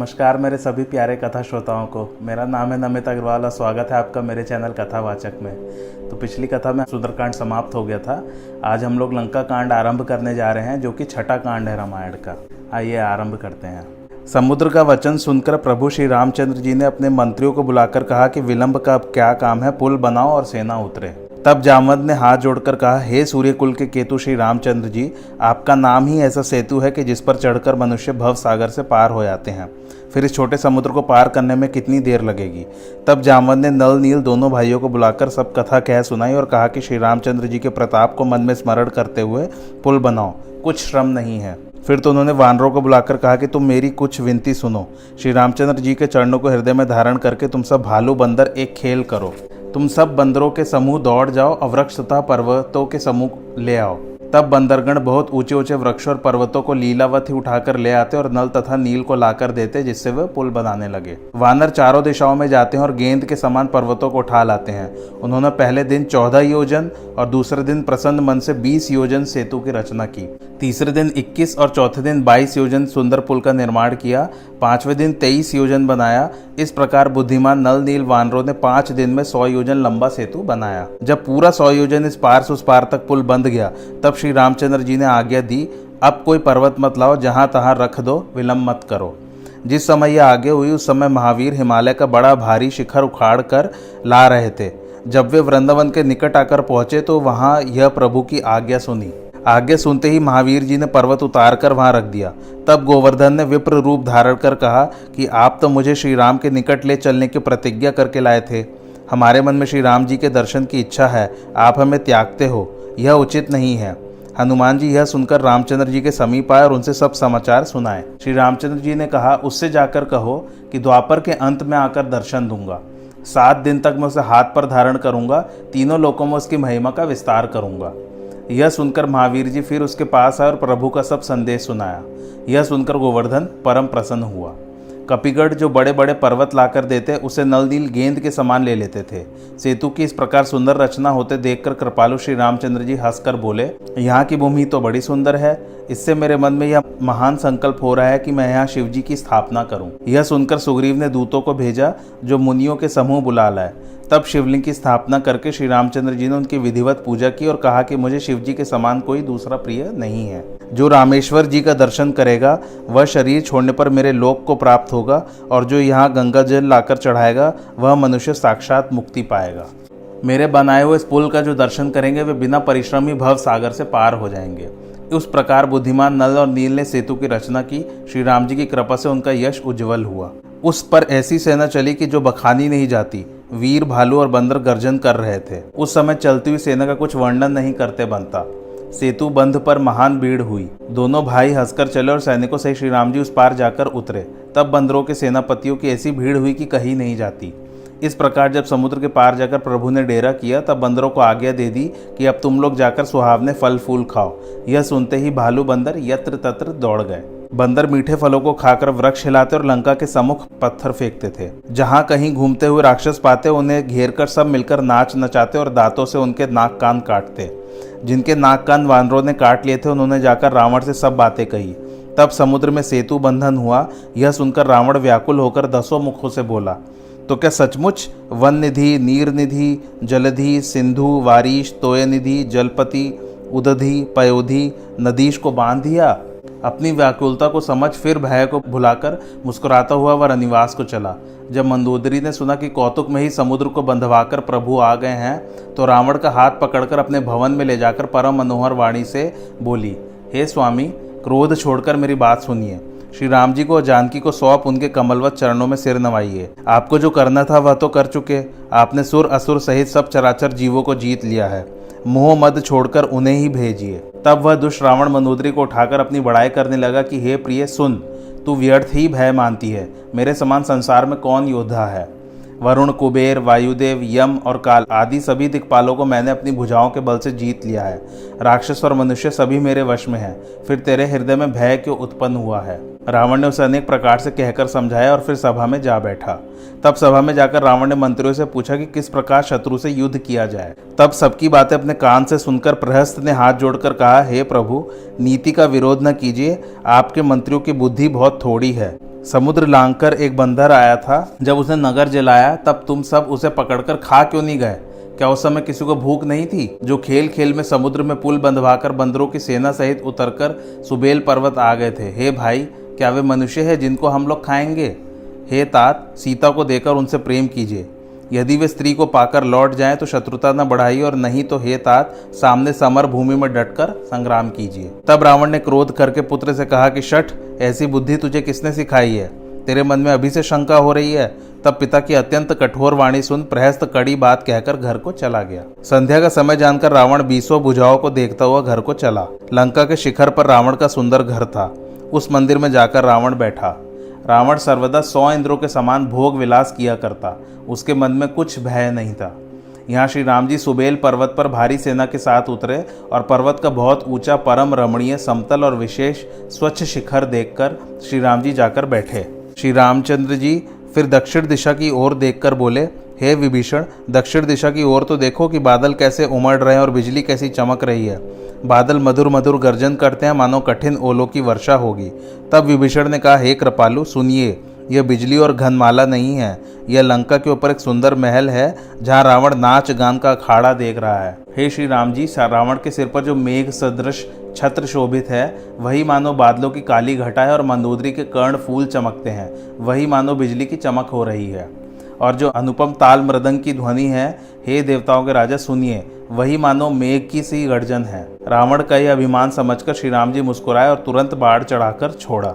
नमस्कार मेरे सभी प्यारे कथा श्रोताओं को। मेरा नाम है नमित अग्रवाल और स्वागत है आपका मेरे चैनल कथावाचक में। तो पिछली कथा में सुंदरकांड समाप्त हो गया था। आज हम लोग लंका कांड आरंभ करने जा रहे हैं, जो कि छठा कांड है रामायण का। आइए आरंभ करते हैं। समुद्र का वचन सुनकर प्रभु श्री रामचंद्र जी ने अपने मंत्रियों को बुलाकर कहा कि विलंब का अब क्या काम है, पुल बनाओ और सेना उतरे। तब जामवंत ने हाथ जोड़कर कहा, हे सूर्यकुल के केतु श्री रामचंद्र जी आपका नाम ही ऐसा सेतु है कि जिस पर चढ़कर मनुष्य भव सागर से पार हो जाते हैं। फिर इस छोटे समुद्र को पार करने में कितनी देर लगेगी? तब जामवंत ने नल नील दोनों भाइयों को बुलाकर सब कथा कह सुनाई और कहा कि श्री रामचंद्र जी के प्रताप को मन में स्मरण करते हुए पुल बनाओ, कुछ श्रम नहीं है। फिर तो उन्होंने वानरों को बुलाकर कहा कि तुम मेरी कुछ विनती सुनो। श्री रामचंद्र जी के चरणों को हृदय में धारण करके तुम सब भालू बंदर एक खेल करो। तुम सब बंदरों के समूह दौड़ जाओ और वृक्ष तथा पर्वतों के समूह ले आओ। तब बंदरगण बहुत ऊँचे ऊँचे वृक्षों और पर्वतों को लीलावत ही उठाकर ले आते और नल तथा नील को लाकर देते, जिससे वे पुल बनाने लगे। वानर चारों दिशाओं में जाते हैं और गेंद के समान पर्वतों को उठा लाते हैं। उन्होंने पहले दिन चौदह योजन और दूसरे दिन प्रसन्न मन से बीस योजन सेतु की रचना की। तीसरे दिन 21 और चौथे दिन 22 योजन सुंदर पुल का निर्माण किया। पाँचवें दिन 23 योजन बनाया। इस प्रकार बुद्धिमान नल नील वानरों ने पाँच दिन में सौ योजन लंबा सेतु बनाया। जब पूरा सौ योजन इस पार से उस पार तक पुल बंद गया, तब श्री रामचंद्र जी ने आज्ञा दी, अब कोई पर्वत मत लाओ, जहाँ तहाँ रख दो, विलंब मत करो। जिस समय यह आगे हुई, उस समय महावीर हिमालय का बड़ा भारी शिखर उखाड़ कर ला रहे थे। जब वे वृंदावन के निकट आकर पहुँचे तो वहाँ यह प्रभु की आज्ञा सुनी। आगे सुनते ही महावीर जी ने पर्वत उतार कर वहाँ रख दिया। तब गोवर्धन ने विप्र रूप धारण कर कहा कि आप तो मुझे श्री राम के निकट ले चलने की प्रतिज्ञा करके लाए थे। हमारे मन में श्री राम जी के दर्शन की इच्छा है, आप हमें त्यागते हो, यह उचित नहीं है। हनुमान जी यह सुनकर रामचंद्र जी के समीप आए और उनसे सब समाचार सुनाए। श्री रामचंद्र जी ने कहा, उससे जाकर कहो कि द्वापर के अंत में आकर दर्शन दूँगा। सात दिन तक मैं उसे हाथ पर धारण करूँगा, तीनों लोगों में उसकी महिमा का विस्तार करूँगा। यह सुनकर महावीर जी फिर उसके पास आए और प्रभु का सब संदेश सुनाया। यह सुनकर गोवर्धन परम प्रसन्न हुआ। कपिगढ़ जो बड़े बड़े पर्वत लाकर देते, उसे नलदील गेंद के समान ले लेते थे। सेतु की इस प्रकार सुंदर रचना होते देखकर कृपालु श्री रामचंद्र जी हंसकर बोले, यहाँ की भूमि तो बड़ी सुंदर है। इससे मेरे मन में यह महान संकल्प हो रहा है कि मैं यहाँ शिव जी की स्थापना करूँ। यह सुनकर सुग्रीव ने दूतों को भेजा, जो मुनियों के समूह बुला लाए। तब शिवलिंग की स्थापना करके श्री रामचंद्र जी ने उनकी विधिवत पूजा की और कहा कि मुझे शिव जी के समान कोई दूसरा प्रिय नहीं है। जो रामेश्वर जी का दर्शन करेगा, वह शरीर छोड़ने पर मेरे लोक को प्राप्त होगा और जो यहाँ गंगा जल लाकर चढ़ाएगा, वह मनुष्य साक्षात मुक्ति पाएगा। मेरे बनाए हुए इस पुल का जो दर्शन करेंगे, वे बिना परिश्रम ही भव सागर से पार हो जाएँगे। उस प्रकार बुद्धिमान नल और नील ने सेतु की रचना की। श्री राम जी की कृपा से उनका यश उज्जवल हुआ। उस पर ऐसी सेना चली कि जो बखानी नहीं जाती वीर भालू और बंदर गर्जन कर रहे थे। उस समय चलती हुई सेना का कुछ वर्णन नहीं करते बनता। सेतु बंध पर महान भीड़ हुई। दोनों भाई हंसकर चले और सैनिकों से श्री राम जी उस पार जाकर उतरे। तब बंदरों के सेनापतियों की ऐसी भीड़ हुई कि कहीं नहीं जाती। इस प्रकार जब समुद्र के पार जाकर प्रभु ने डेरा किया, तब बंदरों को आज्ञा दे दी कि अब तुम लोग जाकर सुहावने फल फूल खाओ। यह सुनते ही भालू बंदर यत्र तत्र दौड़ गए। बंदर मीठे फलों को खाकर वृक्ष हिलाते और लंका के समुख पत्थर फेंकते थे। जहाँ कहीं घूमते हुए राक्षस पाते, उन्हें घेर कर सब मिलकर नाच नचाते और दांतों से उनके नाक कान काटते। जिनके नाक कान वानरों ने काट लिए थे, उन्होंने जाकर रावण से सब बातें कही। तब समुद्र में सेतु बंधन हुआ। यह सुनकर रावण व्याकुल होकर दसों मुखों से बोला तो क्या सचमुच वन निधि नीर निधि जलधि, सिंधु, वारिश तोय निधि जलपति, उदधि, पयोधि, नदीश को बाँध दिया? अपनी व्याकुलता को समझ, फिर भय को भुलाकर मुस्कुराता हुआ वह रनिवास को चला। जब मंदोदरी ने सुना कि कौतुक में ही समुद्र को बंधवाकर प्रभु आ गए हैं तो रावण का हाथ पकड़कर अपने भवन में ले जाकर परम मनोहर वाणी से बोली, हे स्वामी, क्रोध छोड़कर मेरी बात सुनिए। श्री राम जी को जानकी को सौंप उनके कमलवत चरणों में सिर नवाइए। आपको जो करना था वह तो कर चुके। आपने सुर असुर सहित सब चराचर जीवों को जीत लिया है। मोह मद छोड़कर उन्हें ही भेजिए। तब वह दुष्ट रावण मनोदरी को उठाकर अपनी बड़ाई करने लगा कि, हे प्रिय, सुन। तू व्यर्थ ही भय मानती है। मेरे समान संसार में कौन योद्धा है? वरुण, कुबेर, वायुदेव, यम और काल आदि सभी दिक्पालों को मैंने अपनी भुजाओं के बल से जीत लिया है। राक्षस और मनुष्य सभी मेरे वश में हैं। फिर तेरे हृदय में भय क्यों उत्पन्न हुआ है? रावण ने उसे अनेक प्रकार से कहकर समझाया और फिर सभा में जा बैठा। तब सभा में जाकर रावण ने मंत्रियों से पूछा कि किस प्रकार शत्रु से युद्ध किया जाए। तब सबकी बातें अपने कान से सुनकर प्रहस्त ने हाथ जोड़कर कहा, हे प्रभु, नीति का विरोध न कीजिए। आपके मंत्रियों की बुद्धि बहुत थोड़ी है। समुद्र लांघकर एक बंदर आया था। जब उसने नगर जलाया, तब तुम सब उसे पकड़कर खा क्यों नहीं गए? क्या उस समय किसी को भूख नहीं थी? जो खेल खेल में समुद्र में पुल बंधवाकर बंदरों की सेना सहित उतरकर सुबेल पर्वत आ गए थे। हे भाई, क्या वे मनुष्य है जिनको हम लोग खाएँगे? हे तात, सीता को देकर उनसे प्रेम कीजिए। यदि वे स्त्री को पाकर लौट जाएँ तो शत्रुता न बढ़ाई और नहीं तो हे तात, सामने समर भूमि में डटकर संग्राम कीजिए। तब रावण ने क्रोध करके पुत्र से कहा कि, शठ, ऐसी बुद्धि तुझे किसने सिखाई है? तेरे मन में अभी से शंका हो रही है? तब पिता की अत्यंत कठोर वाणी सुन प्रहस्त कड़ी बात कहकर घर को चला गया। संध्या का समय जानकर रावण बीसों बुझाओं को देखता हुआ घर को चला। लंका के शिखर पर रावण का सुंदर घर था। उस मंदिर में जाकर रावण बैठा। रावण सर्वदा सौ इंद्रों के समान भोग विलास किया करता। उसके मन में कुछ भय नहीं था। यहाँ श्री राम जी सुबेल पर्वत पर भारी सेना के साथ उतरे और पर्वत का बहुत ऊँचा परम रमणीय, समतल और विशेष स्वच्छ शिखर देखकर श्री राम जी जाकर बैठे। श्री रामचंद्र जी फिर दक्षिण दिशा की ओर देखकर बोले हे विभीषण, दक्षिण दिशा की ओर तो देखो कि बादल कैसे उमड़ रहे हैं और बिजली कैसी चमक रही है। बादल मधुर मधुर गर्जन करते हैं, मानो कठिन ओलों की वर्षा होगी। तब विभीषण ने कहा, हे कृपालु, सुनिए, यह बिजली और घनमाला नहीं है। यह लंका के ऊपर एक सुंदर महल है, जहाँ रावण नाच गान का अखाड़ा देख रहा है। हे श्री राम जी रावण के सिर पर जो मेघ, सदृश छत्र शोभित है, वही मानो बादलों की काली घटा है और मंदोदरी के कर्ण फूल चमकते हैं। वही मानो बिजली की चमक हो रही है। और जो अनुपम ताल मृदंग की ध्वनि है, हे देवताओं के राजा, सुनिए। वही मानो मेघ की सी गर्जन है। रावण का यह अभिमान समझकर श्री राम जी मुस्कुराए और तुरंत बाढ़ चढ़ाकर छोड़ा।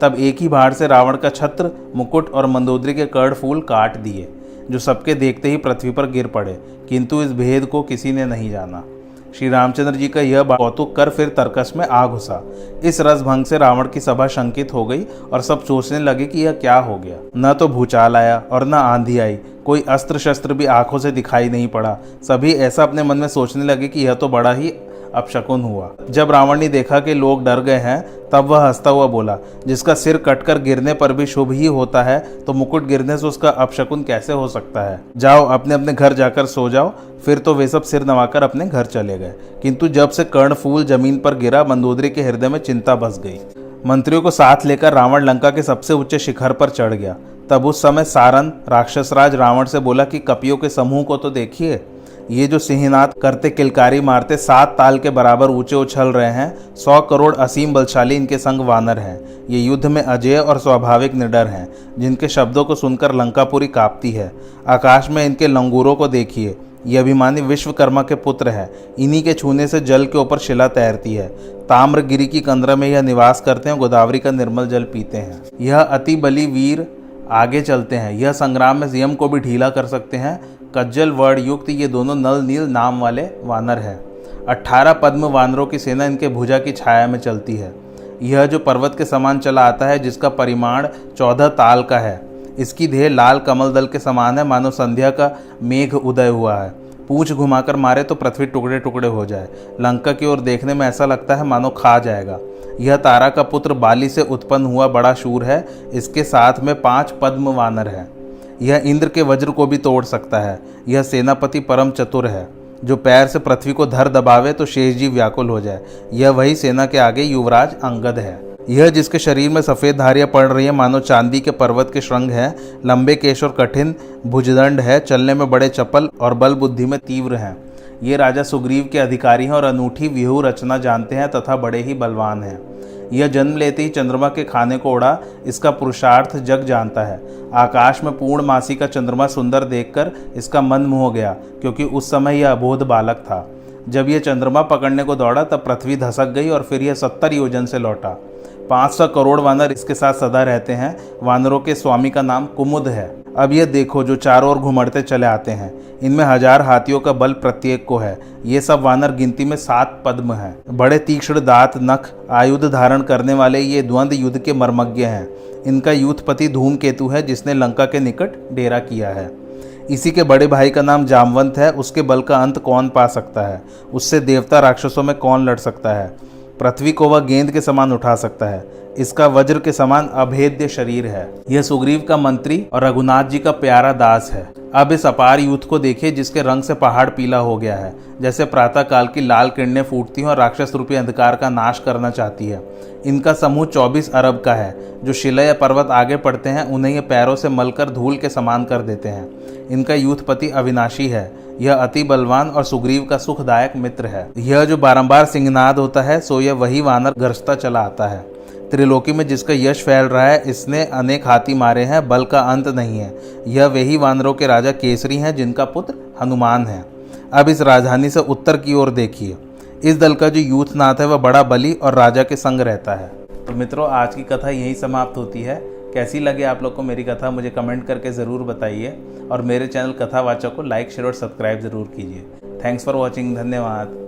तब एक ही बाढ़ से रावण का छत्र, मुकुट और मंदोदरी के कर्ण फूल काट दिए, जो सबके देखते ही पृथ्वी पर गिर पड़े, किंतु इस भेद को किसी ने नहीं जाना। श्री रामचंद्र जी का यह कौतुक कर फिर तर्कस में आ घुसा। इस रस भंग से रावण की सभा शंकित हो गई और सब सोचने लगे कि यह क्या हो गया। न तो भूचाल आया और न आंधी आई। कोई अस्त्र शस्त्र भी आँखों से दिखाई नहीं पड़ा। सभी ऐसा अपने मन में सोचने लगे कि यह तो बड़ा ही अपशकुन हुआ। जब रावण ने देखा कि लोग डर गए हैं, तब वह हंसता हुआ बोला, जिसका सिर कटकर गिरने पर भी शुभ ही होता है तो मुकुट गिरने से उसका अपशकुन कैसे हो सकता है? जाओ अपने अपने घर जाकर सो जाओ। फिर तो वे सब सिर नवाकर अपने घर चले गए। किंतु जब से कर्ण फूल ज़मीन पर गिरा, मंदोदरी के हृदय में चिंता बस गई। मंत्रियों को साथ लेकर रावण लंका के सबसे ऊँचे शिखर पर चढ़ गया। तब उस समय सारन, राक्षसराज रावण से बोला कि कपियों के समूह को तो देखिए। ये जो सिंहनाथ करते, किलकारी मारते, सात ताल के बराबर ऊँचे उछल रहे हैं, सौ करोड़ असीम बलशाली इनके संग वानर हैं। ये युद्ध में अजय और स्वाभाविक निडर हैं, जिनके शब्दों को सुनकर लंकापुरी कांपती है। आकाश में इनके लंगूरों को देखिए, ये अभिमानी विश्वकर्मा के पुत्र है। इन्हीं के छूने से जल के ऊपर शिला तैरती है। ताम्रगिरी की कंदरा में यह निवास करते हैं गोदावरी का निर्मल जल पीते हैं। यह अति बली वीर आगे चलते हैं। यह संग्राम में यम को भी ढीला कर सकते हैं कज्जल वर्ण युक्त ये दोनों नल नील नाम वाले वानर हैं। अट्ठारह पद्म वानरों की सेना इनके भुजा की छाया में चलती है। यह जो पर्वत के समान चला आता है, जिसका परिमाण चौदह ताल का है। इसकी देह लाल कमल दल के समान है, मानो संध्या का मेघ उदय हुआ है। पूछ घुमाकर मारे तो पृथ्वी टुकड़े टुकड़े हो जाए। लंका की ओर देखने में ऐसा लगता है मानो खा जाएगा। यह तारा का पुत्र बाली से उत्पन्न हुआ बड़ा शूर है। इसके साथ में पाँच पद्म वानर हैं। यह इंद्र के वज्र को भी तोड़ सकता है। यह सेनापति परम चतुर है। जो पैर से पृथ्वी को धर दबावे तो शेष जी व्याकुल हो जाए। यह वही सेना के आगे युवराज अंगद है। यह जिसके शरीर में सफ़ेद धारियाँ पड़ रही हैं, मानो चांदी के पर्वत के श्रृंग हैं, लंबे केश और कठिन भुजदंड है, चलने में बड़े चपल और बल बुद्धि में तीव्र हैं। ये राजा सुग्रीव के अधिकारी हैं और अनूठी व्यूह रचना जानते हैं तथा बड़े ही बलवान हैं। यह जन्म लेते ही चंद्रमा के खाने को उड़ा इसका पुरुषार्थ जग जानता है। आकाश में पूर्णमासी का चंद्रमा सुंदर देखकर इसका मन मोह गया, क्योंकि उस समय यह अबोध बालक था। जब यह चंद्रमा पकड़ने को दौड़ा, तब पृथ्वी धसक गई और फिर यह सत्तर योजन से लौटा। पाँच सौ करोड़ वानर इसके साथ सदा रहते हैं। वानरों के स्वामी का नाम कुमुद है। अब ये देखो जो चारों ओर घुमड़ते चले आते हैं। इनमें हज़ार हाथियों का बल प्रत्येक को है। ये सब वानर गिनती में सात पद्म हैं। बड़े तीक्ष्ण दांत, नख, आयुध धारण करने वाले ये द्वंद्व युद्ध के मर्मज्ञ हैं। इनका यूथपति धूमकेतु है, जिसने लंका के निकट डेरा किया है। इसी के बड़े भाई का नाम जामवंत है। उसके बल का अंत कौन पा सकता है? उससे देवता राक्षसों में कौन लड़ सकता है? पृथ्वी को वह गेंद के समान उठा सकता है। इसका वज्र के समान अभेद्य शरीर है। यह सुग्रीव का मंत्री और रघुनाथ जी का प्यारा दास है। अब इस अपार यूथ को देखिए, जिसके रंग से पहाड़ पीला हो गया है। जैसे प्रातः काल की लाल किरणें फूटती हैं और राक्षस रूपी अंधकार का नाश करना चाहती है। इनका समूह 24 अरब का है। जो शिला या पर्वत आगे पड़ते हैं, उन्हें ये पैरों से मलकर धूल के समान कर देते हैं। इनका यूथपति अविनाशी है। यह अति बलवान और सुग्रीव का सुखदायक मित्र है। यह जो बारंबार सिंहनाद होता है, सो यह वही वानर गरजता चला आता है। त्रिलोकी में जिसका यश फैल रहा है, इसने अनेक हाथी मारे हैं, बल का अंत नहीं है। यह वही वानरों के राजा केसरी हैं, जिनका पुत्र हनुमान है। अब इस राजधानी से उत्तर की ओर देखिए। इस दल का जो यूथ नाथ है, वह बड़ा बली और राजा के संग रहता है। तो मित्रों, आज की कथा यही समाप्त होती है। कैसी लगे आप लोग को मेरी कथा, मुझे कमेंट करके ज़रूर बताइए और मेरे चैनल कथावाचक को लाइक शेयर और सब्सक्राइब ज़रूर कीजिए। थैंक्स फॉर वॉचिंग धन्यवाद।